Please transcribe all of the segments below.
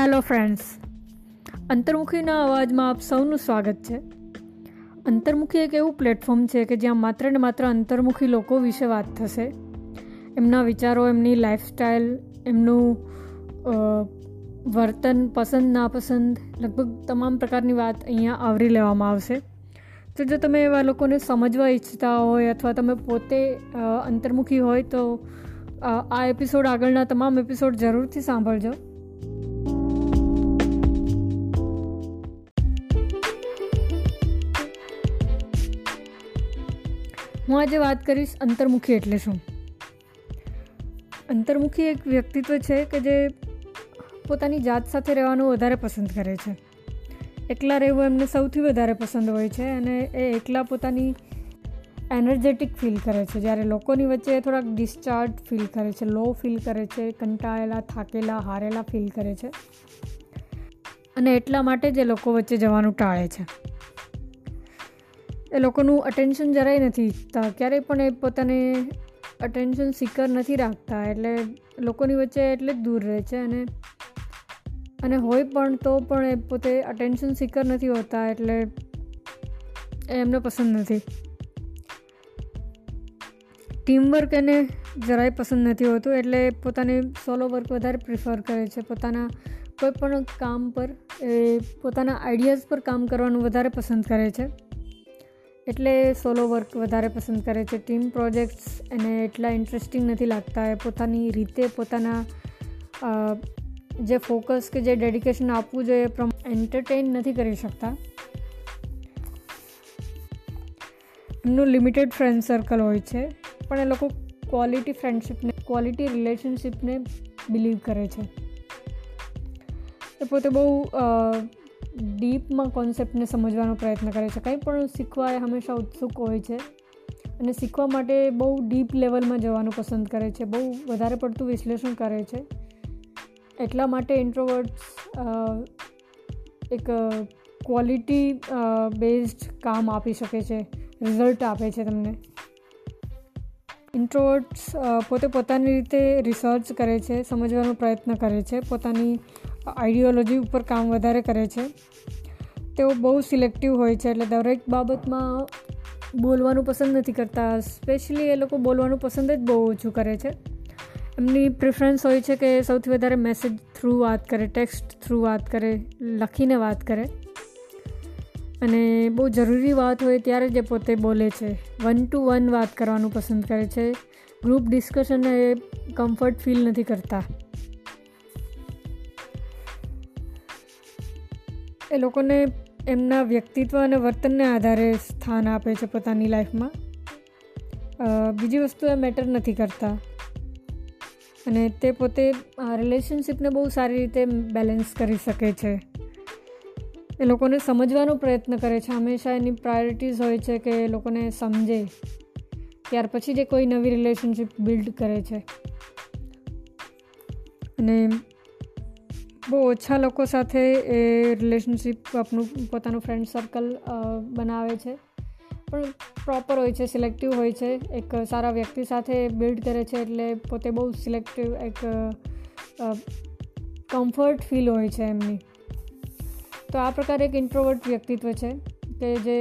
Hello friends અંતર્મુખીના અવાજમાં આપ સૌનું સ્વાગત છે. અંતર્મુખી એક એવું પ્લેટફોર્મ છે કે જ્યાં માત્ર ને માત્ર અંતર્મુખી લોકો વિશે વાત થશે. એમના વિચારો, એમની લાઈફસ્ટાઈલ એમનું વર્તન પસંદ, નાપસંદ, લગભગ તમામ પ્રકારની વાત અહીંયા આવરી લેવામાં આવશે. તો જો તમે એવા લોકોને સમજવા ઈચ્છતા હોય અથવા તમે પોતે અંતર્મુખી હોય તો આ એપિસોડ આગળના તમામ એપિસોડ જરૂરથી સાંભળજો. હું આજે વાત કરીશ અંતર્મુખી એટલે શું? અંતર્મુખી એક વ્યક્તિત્વ છે કે જે પોતાની જાત સાથે રહેવાનું વધારે પસંદ કરે છે. એકલા રહેવું એમને સૌથી વધારે પસંદ હોય છે અને એ એકલા પોતાની એનર્જેટિક ફીલ કરે છે. જ્યારે લોકોની વચ્ચે થોડાક ડિસ્ચાર્જ ફીલ કરે છે, લો ફીલ કરે છે, કંટાળેલા, થાકેલા, હારેલા ફીલ કરે છે. અને એટલા માટે જ લોકો વચ્ચે જવાનું ટાળે છે. એ લોકોનું અટેન્શન જરાય નથી ઈચ્છતા. ક્યારેય પણ એ પોતાને અટેન્શન સિકર નથી રાખતા. એટલે લોકોની વચ્ચે એટલે જ દૂર રહે છે અને અને હોય પણ તો પણ એ પોતે અટેન્શન સિકર નથી હોતા એટલે એમને પસંદ નથી. ટીમવર્ક એને જરાય પસંદ નથી હોતું એટલે પોતાને સોલો વર્ક વધારે પ્રિફર કરે છે. પોતાના કોઈ પણ કામ પર એ પોતાના આઈડિયાઝ પર કામ કરવાનું વધારે પસંદ કરે છે. એટલે સોલો વર્ક વધારે પસંદ કરે છે. ટીમ પ્રોજેક્ટ્સ એને એટલા ઇન્ટરેસ્ટિંગ નથી લાગતા. એ પોતાની રીતે પોતાના જે ફોકસ કે જે ડેડિકેશન આપવું જોઈએ એ એન્ટરટેન નથી કરી શકતા. એમનું લિમિટેડ ફ્રેન્ડ સર્કલ હોય છે, પણ એ લોકો ક્વોલિટી ફ્રેન્ડશિપને, ક્વોલિટી રિલેશનશિપને બિલીવ કરે છે. એ પોતે બહુ ડીપમાં કોન્સેપ્ટને સમજવાનો પ્રયત્ન કરે છે. કંઈ પણ શીખવા એ હંમેશા ઉત્સુક હોય છે અને શીખવા માટે બહુ ડીપ લેવલમાં જવાનું પસંદ કરે છે. બહુ વધારે પડતું વિશ્લેષણ કરે છે. એટલા માટે ઇન્ટ્રોવર્ટ્સ એક ક્વોલિટી બેઝડ કામ આપી શકે છે. રિઝલ્ટ આપે છે તમને. ઇન્ટ્રોવર્ટ્સ પોતે પોતાની રીતે રિસર્ચ કરે છે, સમજવાનો પ્રયત્ન કરે છે. પોતાની આઈડિયોલોજી ઉપર કામ વધારે કરે છે. તેઓ બહુ સિલેક્ટિવ હોય છે એટલે દરેક બાબતમાં બોલવાનું પસંદ નથી કરતા. સ્પેશિયલી એ લોકો બોલવાનું પસંદ જ બહુ ઓછું કરે છે. એમની પ્રિફરન્સ હોય છે કે સૌથી વધારે મેસેજ થ્રુ વાત કરે, ટેક્સ્ટ થ્રુ વાત કરે, લખીને વાત કરે. અને બહુ જરૂરી વાત હોય ત્યારે જ પોતે બોલે છે. વન ટુ વન વાત કરવાનું પસંદ કરે છે. ગ્રુપ ડિસ્કશન એ કમ્ફર્ટ ફીલ નથી કરતા. એ લોકોને એમના વ્યક્તિત્વ અને વર્તનને આધારે સ્થાન આપે છે પોતાની લાઈફમાં. બીજી વસ્તુ એ મેટર નથી કરતા. અને તે પોતે રિલેશનશિપને બહુ સારી રીતે બેલેન્સ કરી શકે છે. એ લોકોને સમજવાનો પ્રયત્ન કરે છે. હંમેશા એની પ્રાયોરિટીઝ હોય છે કે એ લોકોને સમજે. ત્યાર પછી જે કોઈ નવી રિલેશનશિપ બિલ્ડ કરે છે. અને બહુ ઓછા લોકો સાથે એ રિલેશનશિપ આપણું પોતાનું ફ્રેન્ડ સર્કલ બનાવે છે. પણ પ્રોપર હોય છે સિલેક્ટિવ હોય છે. એક સારા વ્યક્તિ સાથે બિલ્ડ કરે છે એટલે પોતે બહુ સિલેક્ટિવ એક કમ્ફર્ટ ફીલ હોય છે એમની. તો આ પ્રકારે એક ઇન્ટ્રોવર્ટ વ્યક્તિત્વ છે કે જે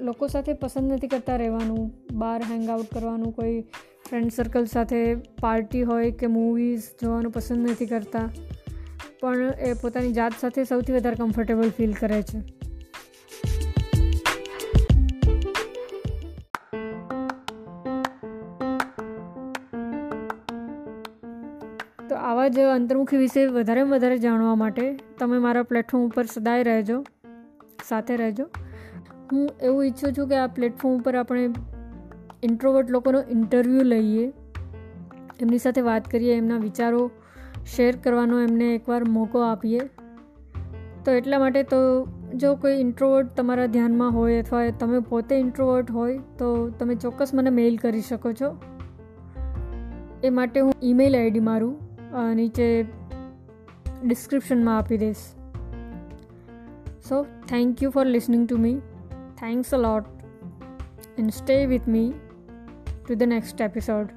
લોકો સાથે પસંદ નથી કરતા રહેવાનું, બહાર હેંગઆઉટ કરવાનું, કોઈ ફ્રેન્ડ સર્કલ સાથે પાર્ટી હોય કે મૂવીઝ જોવાનું પસંદ નથી કરતા. પણ એ પોતાની જાત સાથે સૌથી વધારે કમ્ફર્ટેબલ ફીલ કરે છે. તો આવા જ અંતર્મુખી વિશે વધારે વધારે જાણવા માટે તમે મારા પ્લેટફોર્મ ઉપર સદાય રહેજો, સાથે રહેજો. હું એવું ઈચ્છું છું કે આ પ્લેટફોર્મ ઉપર આપણે ઇન્ટ્રોવર્ટ લોકોનો ઇન્ટરવ્યૂ લઈએ, એમની સાથે વાત કરીએ, એમના વિચારો શેર કરવાનો એમને એકવાર મોકો આપીએ. તો એટલા માટે તો જો કોઈ ઇન્ટ્રોવર્ટ તમારા ધ્યાનમાં હોય અથવા તમે પોતે ઇન્ટ્રોવર્ટ હોય, તો તમે ચોક્કસ મને મેઇલ કરી શકો છો. એ માટે હું ઈમેલ આઈડી મારું નીચે ડિસ્ક્રિપ્શનમાં આપી દઈશ. So thank you for listening to me thanks a lot and stay with me to the next episode